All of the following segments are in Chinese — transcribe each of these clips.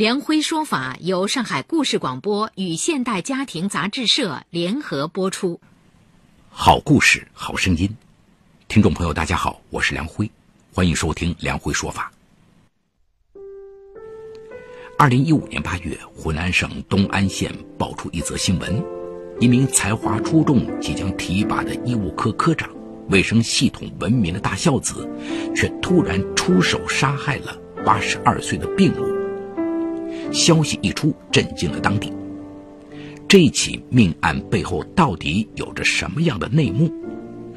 梁辉说法由上海故事广播与现代家庭杂志社联合播出。好故事，好声音，听众朋友，大家好，我是梁辉，欢迎收听梁辉说法。二零一五年八月，湖南省东安县爆出一则新闻：一名才华出众、即将提拔的医务科科长、卫生系统闻名的大孝子，却突然出手杀害了八十二岁的病母。消息一出，震惊了当地。这起命案背后到底有着什么样的内幕？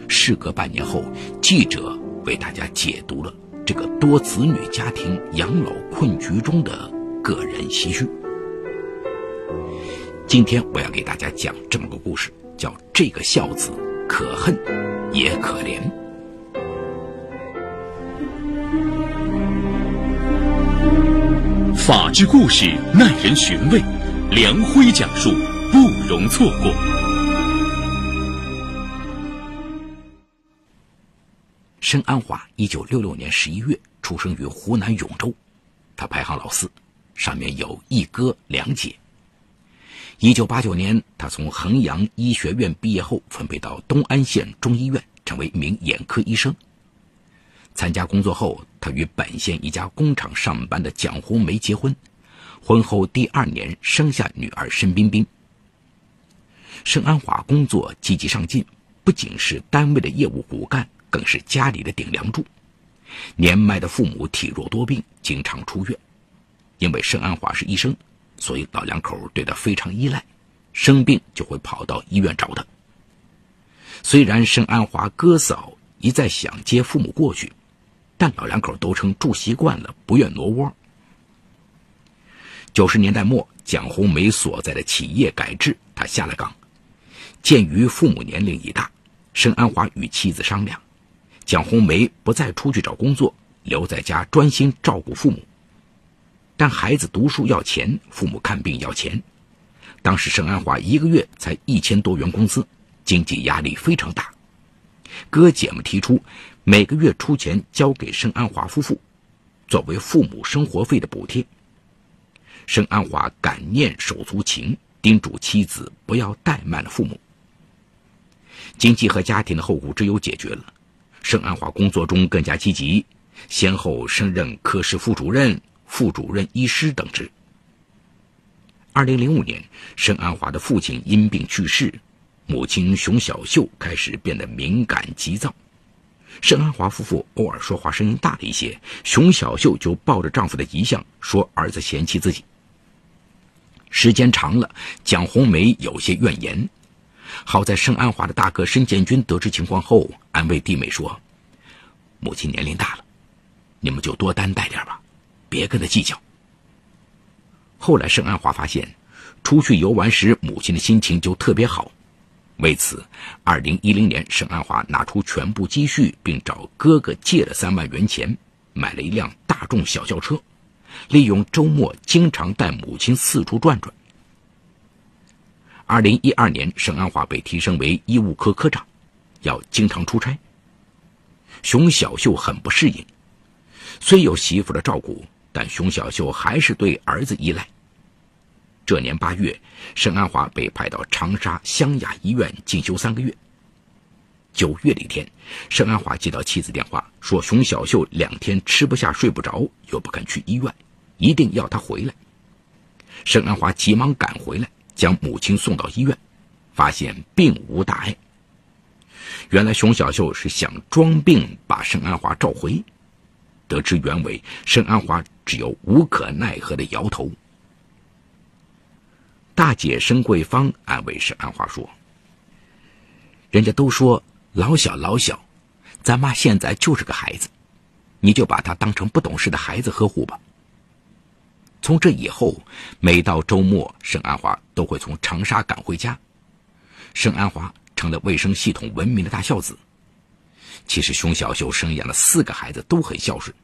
事隔半年后，记者为大家解读了这个多子女家庭养老困局中的个人唏嘘。今天我要给大家讲这么个故事，叫《这个孝子可恨也可怜》。法治故事耐人寻味，梁辉讲述不容错过。申安华，一九六六年十一月出生于湖南永州，他排行老四，上面有一哥两姐。一九八九年，他从衡阳医学院毕业后，分配到东安县中医院，成为一名眼科医生。参加工作后，他与本县一家工厂上班的蒋红梅结婚。婚后第二年生下女儿申冰冰。申安华工作积极上进，不仅是单位的业务骨干，更是家里的顶梁柱。年迈的父母体弱多病，经常出院。因为申安华是医生，所以老两口对他非常依赖，生病就会跑到医院找他。虽然申安华哥嫂一再想接父母过去。但老两口都称住习惯了，不愿挪窝。九十年代末，蒋红梅所在的企业改制，他下了岗。鉴于父母年龄已大，申安华与妻子商量，蒋红梅不再出去找工作，留在家专心照顾父母。但孩子读书要钱，父母看病要钱。当时申安华一个月才一千多元工资，经济压力非常大。哥姐们提出。每个月出钱交给申安华夫妇，作为父母生活费的补贴。申安华感念手足情，叮嘱妻子不要怠慢了父母。经济和家庭的后顾之忧解决了，申安华工作中更加积极，先后升任科室副主任、副主任医师等职。二零零五年，申安华的父亲因病去世，母亲熊小秀开始变得敏感急躁。盛安华夫妇偶尔说话声音大了一些，熊小秀就抱着丈夫的遗像说儿子嫌弃自己。时间长了，蒋红梅有些怨言。好在盛安华的大哥申建军得知情况后，安慰弟妹说：“母亲年龄大了，你们就多担待点吧，别跟他计较。”后来盛安华发现，出去游玩时母亲的心情就特别好。为此，二零一零年，沈安华拿出全部积蓄，并找哥哥借了三万元钱，买了一辆大众小轿车，利用周末经常带母亲四处转转。二零一二年，沈安华被提升为医务科科长，要经常出差。熊小秀很不适应，虽有媳妇的照顾，但熊小秀还是对儿子依赖。这年八月，沈安华被派到长沙湘雅医院进修三个月。九月的一天，沈安华接到妻子电话，说熊小秀两天吃不下、睡不着，又不肯去医院，一定要他回来。沈安华急忙赶回来，将母亲送到医院，发现并无大碍。原来熊小秀是想装病把沈安华召回，得知原委，沈安华只有无可奈何的摇头。大姐申桂芳安慰沈安华说：“人家都说老小老小，咱妈现在就是个孩子，你就把她当成不懂事的孩子呵护吧。”从这以后，每到周末，沈安华都会从长沙赶回家。沈安华成了卫生系统闻名的大孝子。其实，熊小秀生养的四个孩子都很孝顺，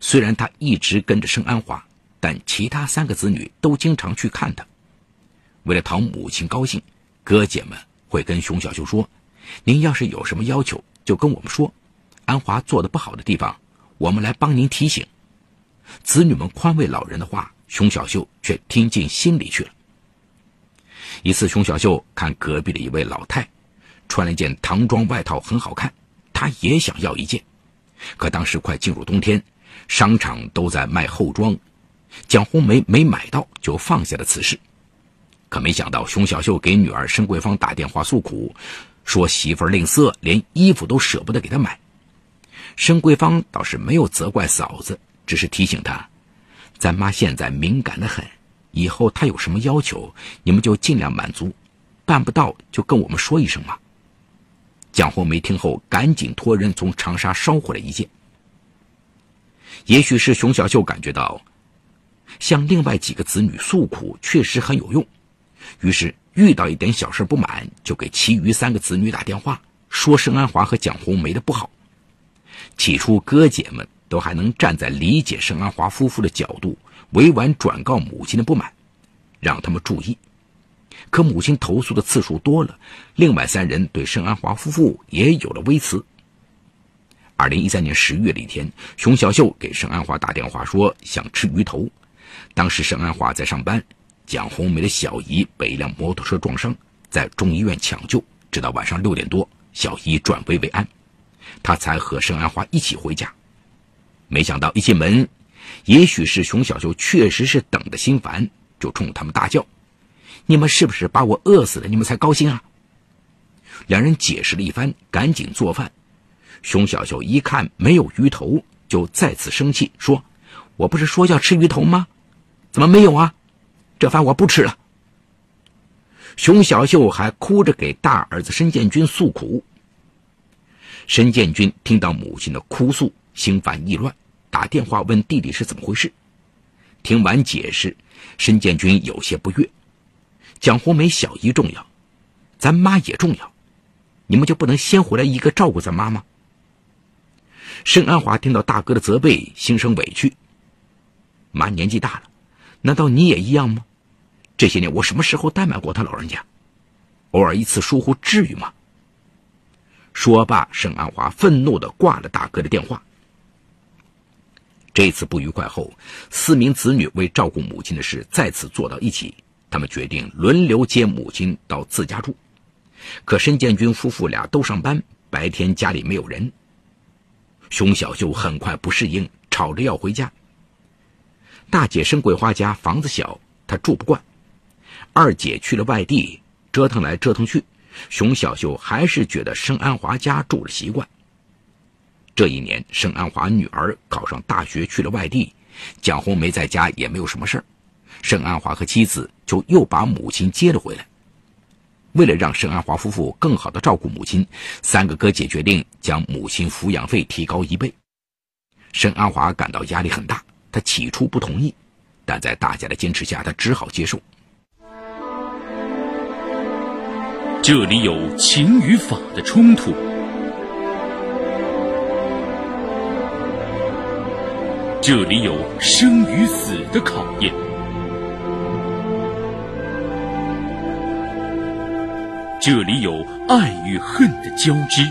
虽然他一直跟着盛安华，但其他三个子女都经常去看他。为了讨母亲高兴，哥姐们会跟熊小秀说：“您要是有什么要求，就跟我们说。安华做的不好的地方，我们来帮您提醒。”子女们宽慰老人的话，熊小秀却听进心里去了。一次，熊小秀看隔壁的一位老太穿了一件唐装外套，很好看，她也想要一件。可当时快进入冬天，商场都在卖厚装，蒋红梅没买到，就放下了此事。可没想到，熊小秀给女儿申桂芳打电话诉苦，说媳妇吝啬，连衣服都舍不得给她买。申桂芳倒是没有责怪嫂子。只是提醒他，咱妈现在敏感的很，以后她有什么要求，你们就尽量满足，办不到就跟我们说一声嘛。蒋红梅听后，赶紧托人从长沙捎回来一件。也许是熊小秀感觉到，向另外几个子女诉苦确实很有用，于是遇到一点小事不满，就给其余三个子女打电话，说盛安华和蒋红梅的不好。起初哥姐们。都还能站在理解盛安华夫妇的角度，委婉转告母亲的不满，让他们注意。可母亲投诉的次数多了，另外三人对盛安华夫妇也有了微词。二零一三年十月的一天，熊小秀给盛安华打电话说想吃鱼头。当时盛安华在上班，蒋红梅的小姨被一辆摩托车撞伤，在中医院抢救，直到晚上六点多，小姨转危为安，她才和盛安华一起回家。没想到一进门，也许是熊小秀确实是等的心烦，就冲他们大叫：“你们是不是把我饿死了？你们才高兴啊！”两人解释了一番，赶紧做饭。熊小秀一看没有鱼头，就再次生气，说：“我不是说要吃鱼头吗？怎么没有啊？这饭我不吃了。”熊小秀还哭着给大儿子申建军诉苦。申建军听到母亲的哭诉，心烦意乱。打电话问弟弟是怎么回事，听完解释，申建军有些不悦。蒋红梅小姨重要，咱妈也重要，你们就不能先回来一个照顾咱妈吗？申安华听到大哥的责备，心生委屈。妈年纪大了，难道你也一样吗？这些年我什么时候怠慢过他老人家？偶尔一次疏忽，至于吗？说罢，沈安华愤怒的挂了大哥的电话。这次不愉快后，四名子女为照顾母亲的事再次坐到一起。他们决定轮流接母亲到自家住。可申建军夫妇俩都上班，白天家里没有人。熊小秀很快不适应，吵着要回家。大姐申桂花家房子小，她住不惯。二姐去了外地，折腾来折腾去，熊小秀还是觉得盛安华家住了习惯。这一年，盛安华女儿考上大学去了外地，蒋红梅在家也没有什么事儿，盛安华和妻子就又把母亲接了回来。为了让盛安华夫妇更好的照顾母亲，三个哥姐决定将母亲抚养费提高一倍。盛安华感到压力很大，他起初不同意，但在大家的坚持下，他只好接受。这里有情与法的冲突。这里有生与死的考验，这里有爱与恨的交织，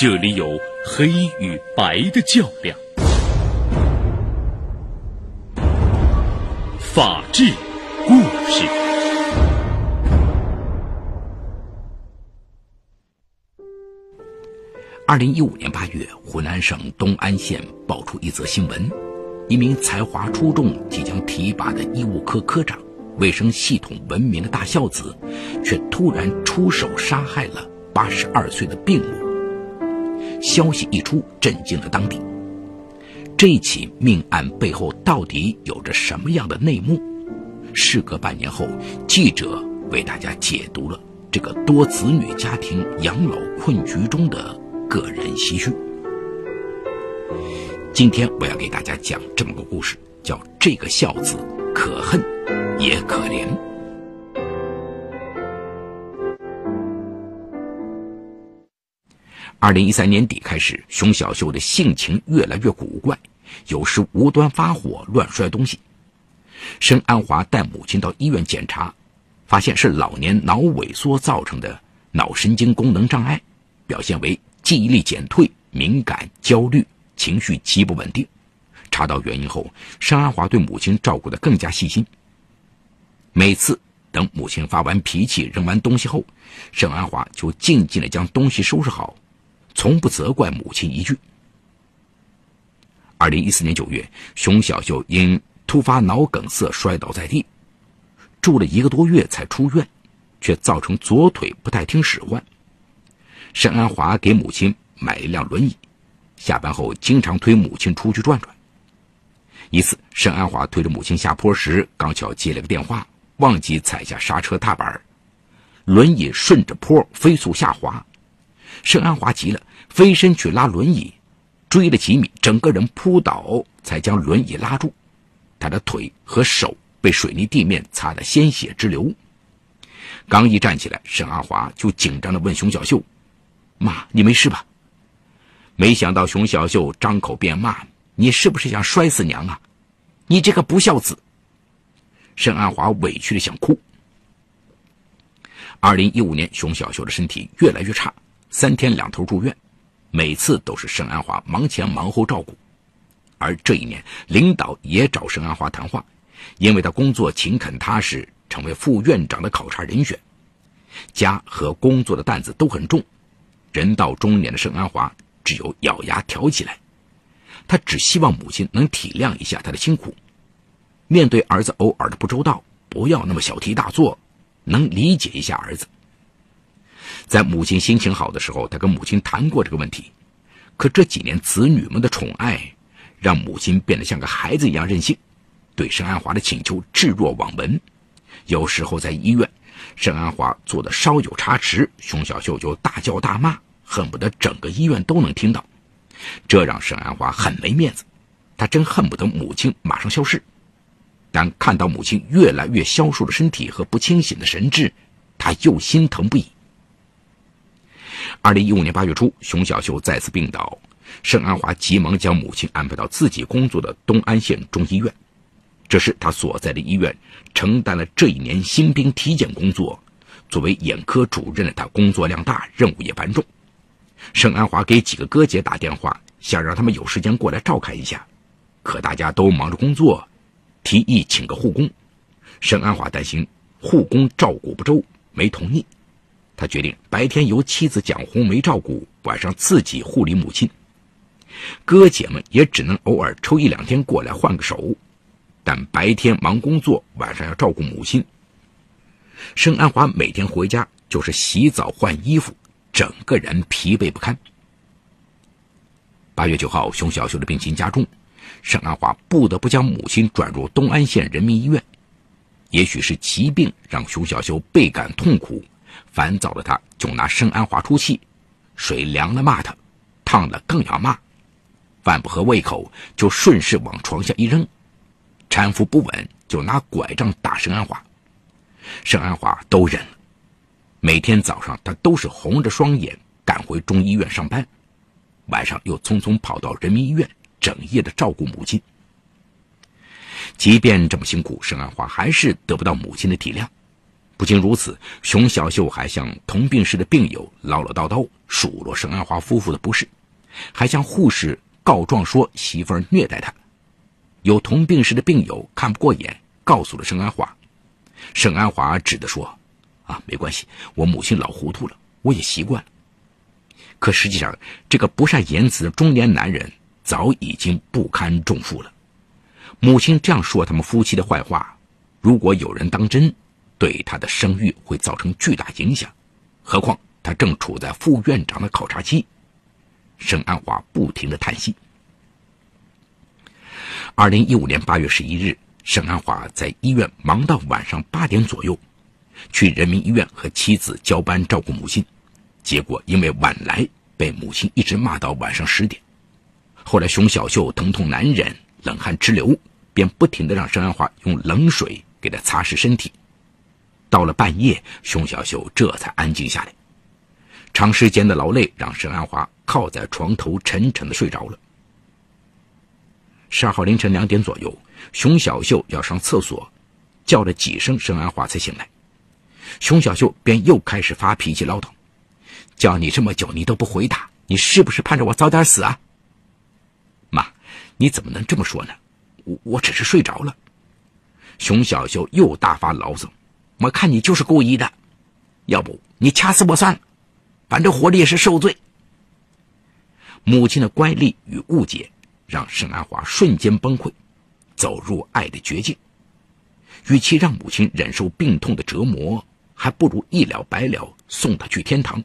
这里有黑与白的较量。法治故事。二零一五年八月，湖南省东安县爆出一则新闻：一名才华出众、即将提拔的医务科科长、卫生系统闻名的大孝子，却突然出手杀害了八十二岁的病母。消息一出，震惊了当地。这起命案背后到底有着什么样的内幕？事隔半年后，记者为大家解读了这个多子女家庭养老困局中的。个人唏嘘。今天我要给大家讲这么个故事，叫《这个孝子可恨也可怜。二零一三年底开始，熊小秀的性情越来越古怪，有时无端发火，乱摔东西。申安华带母亲到医院检查，发现是老年脑萎缩造成的脑神经功能障碍，表现为记忆力减退、敏感、焦虑、情绪极不稳定。查到原因后，申安华对母亲照顾得更加细心。每次等母亲发完脾气、扔完东西后，申安华就静静地将东西收拾好，从不责怪母亲一句。二零一四年九月，熊小秀因突发脑梗塞摔倒在地，住了一个多月才出院，却造成左腿不太听使唤。申安华给母亲买了一辆轮椅，下班后经常推母亲出去转转。一次，申安华推着母亲下坡时，刚巧接了个电话，忘记踩下刹车踏板，轮椅顺着坡飞速下滑。申安华急了，飞身去拉轮椅，追了几米，整个人扑倒，才将轮椅拉住。他的腿和手被水泥地面擦得鲜血直流。刚一站起来，沈安华就紧张地问熊小秀：“妈，你没事吧？”没想到熊小秀张口便骂。你是不是想摔死娘啊？你这个不孝子！沈安华委屈的想哭。二零一五年，熊小秀的身体越来越差，三天两头住院，每次都是沈安华忙前忙后照顾。而这一年，领导也找盛安华谈话，因为他工作勤恳踏实，成为副院长的考察人选。家和工作的担子都很重，人到中年的盛安华只有咬牙挑起来。他只希望母亲能体谅一下他的辛苦，面对儿子偶尔的不周到，不要那么小题大做，能理解一下儿子。在母亲心情好的时候，他跟母亲谈过这个问题，可这几年子女们的宠爱，让母亲变得像个孩子一样任性，对申安华的请求置若罔闻。有时候在医院，申安华做的稍有差池，熊小秀就大叫大骂，恨不得整个医院都能听到。这让沈安华很没面子，他真恨不得母亲马上消失。但看到母亲越来越消瘦的身体和不清醒的神智，他又心疼不已。二零一五年八月初，熊小秀再次病倒，盛安华急忙将母亲安排到自己工作的东安县中医院，这是他所在的医院承担了这一年新兵体检工作。作为眼科主任的他，工作量大，任务也繁重。盛安华给几个哥姐打电话，想让他们有时间过来照看一下，可大家都忙着工作，提议请个护工。盛安华担心护工照顾不周，没同意。他决定白天由妻子蒋红梅照顾，晚上自己护理母亲。哥姐们也只能偶尔抽一两天过来换个手，但白天忙工作，晚上要照顾母亲。盛安华每天回家就是洗澡换衣服。整个人疲惫不堪。八月九号，熊小秀的病情加重，沈安华不得不将母亲转入东安县人民医院。也许是疾病让熊小秀倍感痛苦，烦躁的他就拿盛安华出气，水凉了骂他，烫了更要骂，饭不合胃口就顺势往床下一扔，搀扶不稳就拿拐杖打盛安华，盛安华都忍了。每天早上，他都是红着双眼赶回中医院上班，晚上又匆匆跑到人民医院，整夜的照顾母亲。即便这么辛苦，沈安华还是得不到母亲的体谅。不仅如此，熊小秀还向同病室的病友唠唠叨叨，数落沈安华夫妇的不是，还向护士告状说媳妇儿虐待他。有同病室的病友看不过眼，告诉了沈安华，沈安华指的说。啊，没关系，我母亲老糊涂了，我也习惯了。可实际上，这个不善言辞的中年男人早已经不堪重负了。母亲这样说他们夫妻的坏话，如果有人当真，对他的声誉会造成巨大影响。何况他正处在副院长的考察期。沈安华不停的叹息。二零一五年八月十一日，沈安华在医院忙到晚上八点左右。去人民医院和妻子交班照顾母亲，结果因为晚来，被母亲一直骂到晚上十点。后来熊小秀疼痛难忍，冷汗直流，便不停的让沈安华用冷水给他擦拭身体。到了半夜，熊小秀这才安静下来。长时间的劳累让沈安华靠在床头沉沉的睡着了。十二号凌晨两点左右，熊小秀要上厕所，叫了几声，盛安华才醒来。熊小秀便又开始发脾气唠叨：“叫你这么久，你都不回答，你是不是盼着我早点死啊？”妈，你怎么能这么说呢？我我只是睡着了。熊小秀又大发牢骚：“我看你就是故意的，要不你掐死我算了，反正活着也是受罪。”母亲的乖戾与误解，让盛安华瞬间崩溃，走入爱的绝境。与其让母亲忍受病痛的折磨，还不如一了百了，送她去天堂。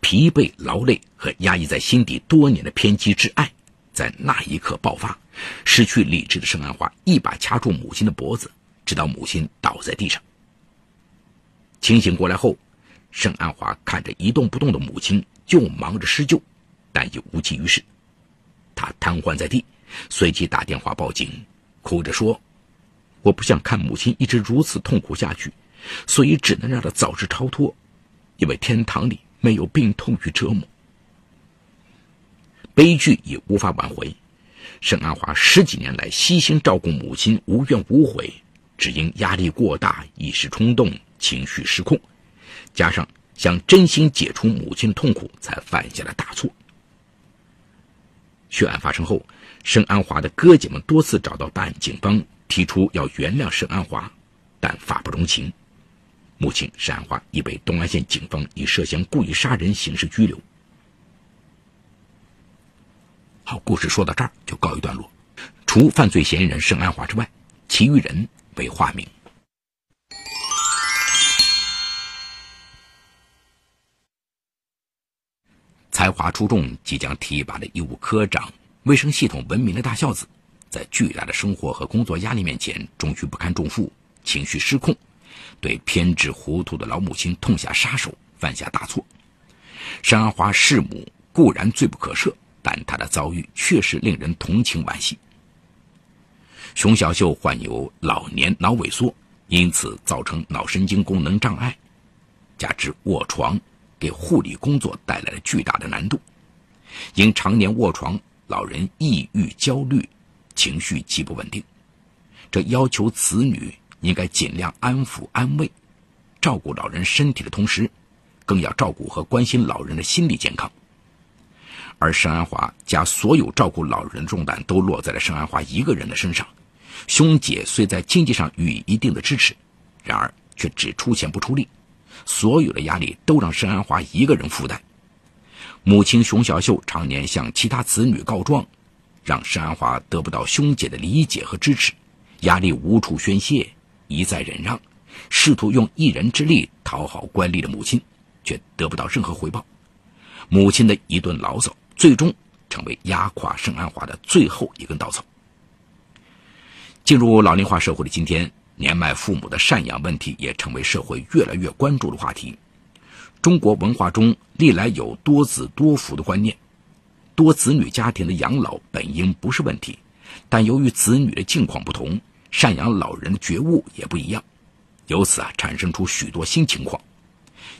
疲惫、劳累和压抑在心底多年的偏激之爱，在那一刻爆发。失去理智的盛安华一把掐住母亲的脖子，直到母亲倒在地上。清醒过来后，盛安华看着一动不动的母亲，就忙着施救，但已无济于事。他瘫痪在地，随即打电话报警，哭着说：“我不想看母亲一直如此痛苦下去，所以只能让她早日超脱，因为天堂里……”没有病痛与折磨，悲剧已无法挽回。盛安华十几年来悉心照顾母亲，无怨无悔，只因压力过大，一时冲动，情绪失控，加上想真心解除母亲痛苦，才犯下了大错。血案发生后，盛安华的哥姐们多次找到办案警方，提出要原谅盛安华，但法不容情。母亲沈安华已被东安县警方以涉嫌故意杀人刑事拘留。好，故事说到这儿就告一段落。除犯罪嫌疑人沈安华之外，其余人为化名。才华出众、即将提拔的医务科长、卫生系统闻名的大孝子，在巨大的生活和工作压力面前，终于不堪重负，情绪失控。对偏执糊涂的老母亲痛下杀手，犯下大错。山花弑母固然罪不可赦，但他的遭遇确实令人同情惋惜。熊小秀患有老年脑萎缩，因此造成脑神经功能障碍，加之卧床，给护理工作带来了巨大的难度。因常年卧床，老人抑郁、焦虑，情绪极不稳定，这要求子女。应该尽量安抚安慰，照顾老人身体的同时，更要照顾和关心老人的心理健康。而盛安华家所有照顾老人的重担都落在了盛安华一个人的身上。兄姐虽在经济上予以一定的支持，然而却只出钱不出力，所有的压力都让盛安华一个人负担。母亲熊小秀常年向其他子女告状，让盛安华得不到兄姐的理解和支持，压力无处宣泄。一再忍让，试图用一人之力讨好官吏的母亲，却得不到任何回报。母亲的一顿牢骚，最终成为压垮盛安华的最后一根稻草。进入老龄化社会的今天，年迈父母的赡养问题也成为社会越来越关注的话题。中国文化中历来有多子多福的观念，多子女家庭的养老本应不是问题，但由于子女的境况不同。赡养老人的觉悟也不一样，由此啊产生出许多新情况。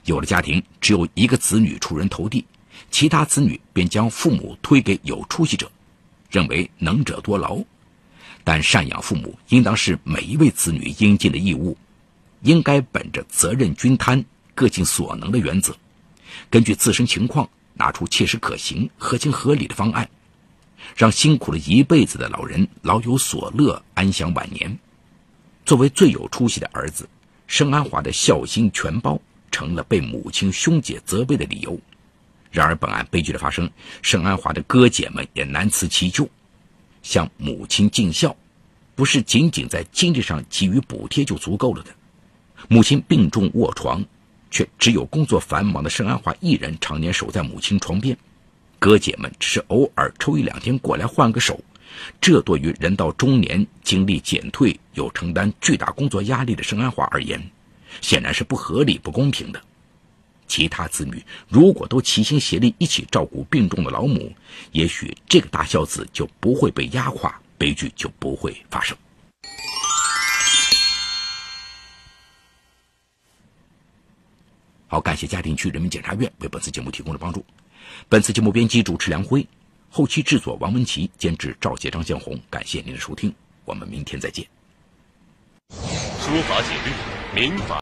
有的家庭只有一个子女出人头地，其他子女便将父母推给有出息者，认为能者多劳。但赡养父母应当是每一位子女应尽的义务，应该本着责任均摊、各尽所能的原则，根据自身情况拿出切实可行、合情合理的方案。让辛苦了一辈子的老人老有所乐，安享晚年。作为最有出息的儿子，盛安华的孝心全包成了被母亲兄姐责备的理由。然而，本案悲剧的发生，盛安华的哥姐们也难辞其咎。向母亲尽孝，不是仅仅在经济上给予补贴就足够了的。母亲病重卧床，却只有工作繁忙的盛安华一人常年守在母亲床边。哥姐们只是偶尔抽一两天过来换个手，这对于人到中年、精力减退、又承担巨大工作压力的盛安华而言，显然是不合理、不公平的。其他子女如果都齐心协力一起照顾病重的老母，也许这个大孝子就不会被压垮、悲剧就不会发生。好，感谢嘉定区人民检察院为本次节目提供的帮助。本次节目编辑主持梁辉，后期制作王文琪，监制赵杰、张向红。感谢您的收听，我们明天再见。说法解律，民法。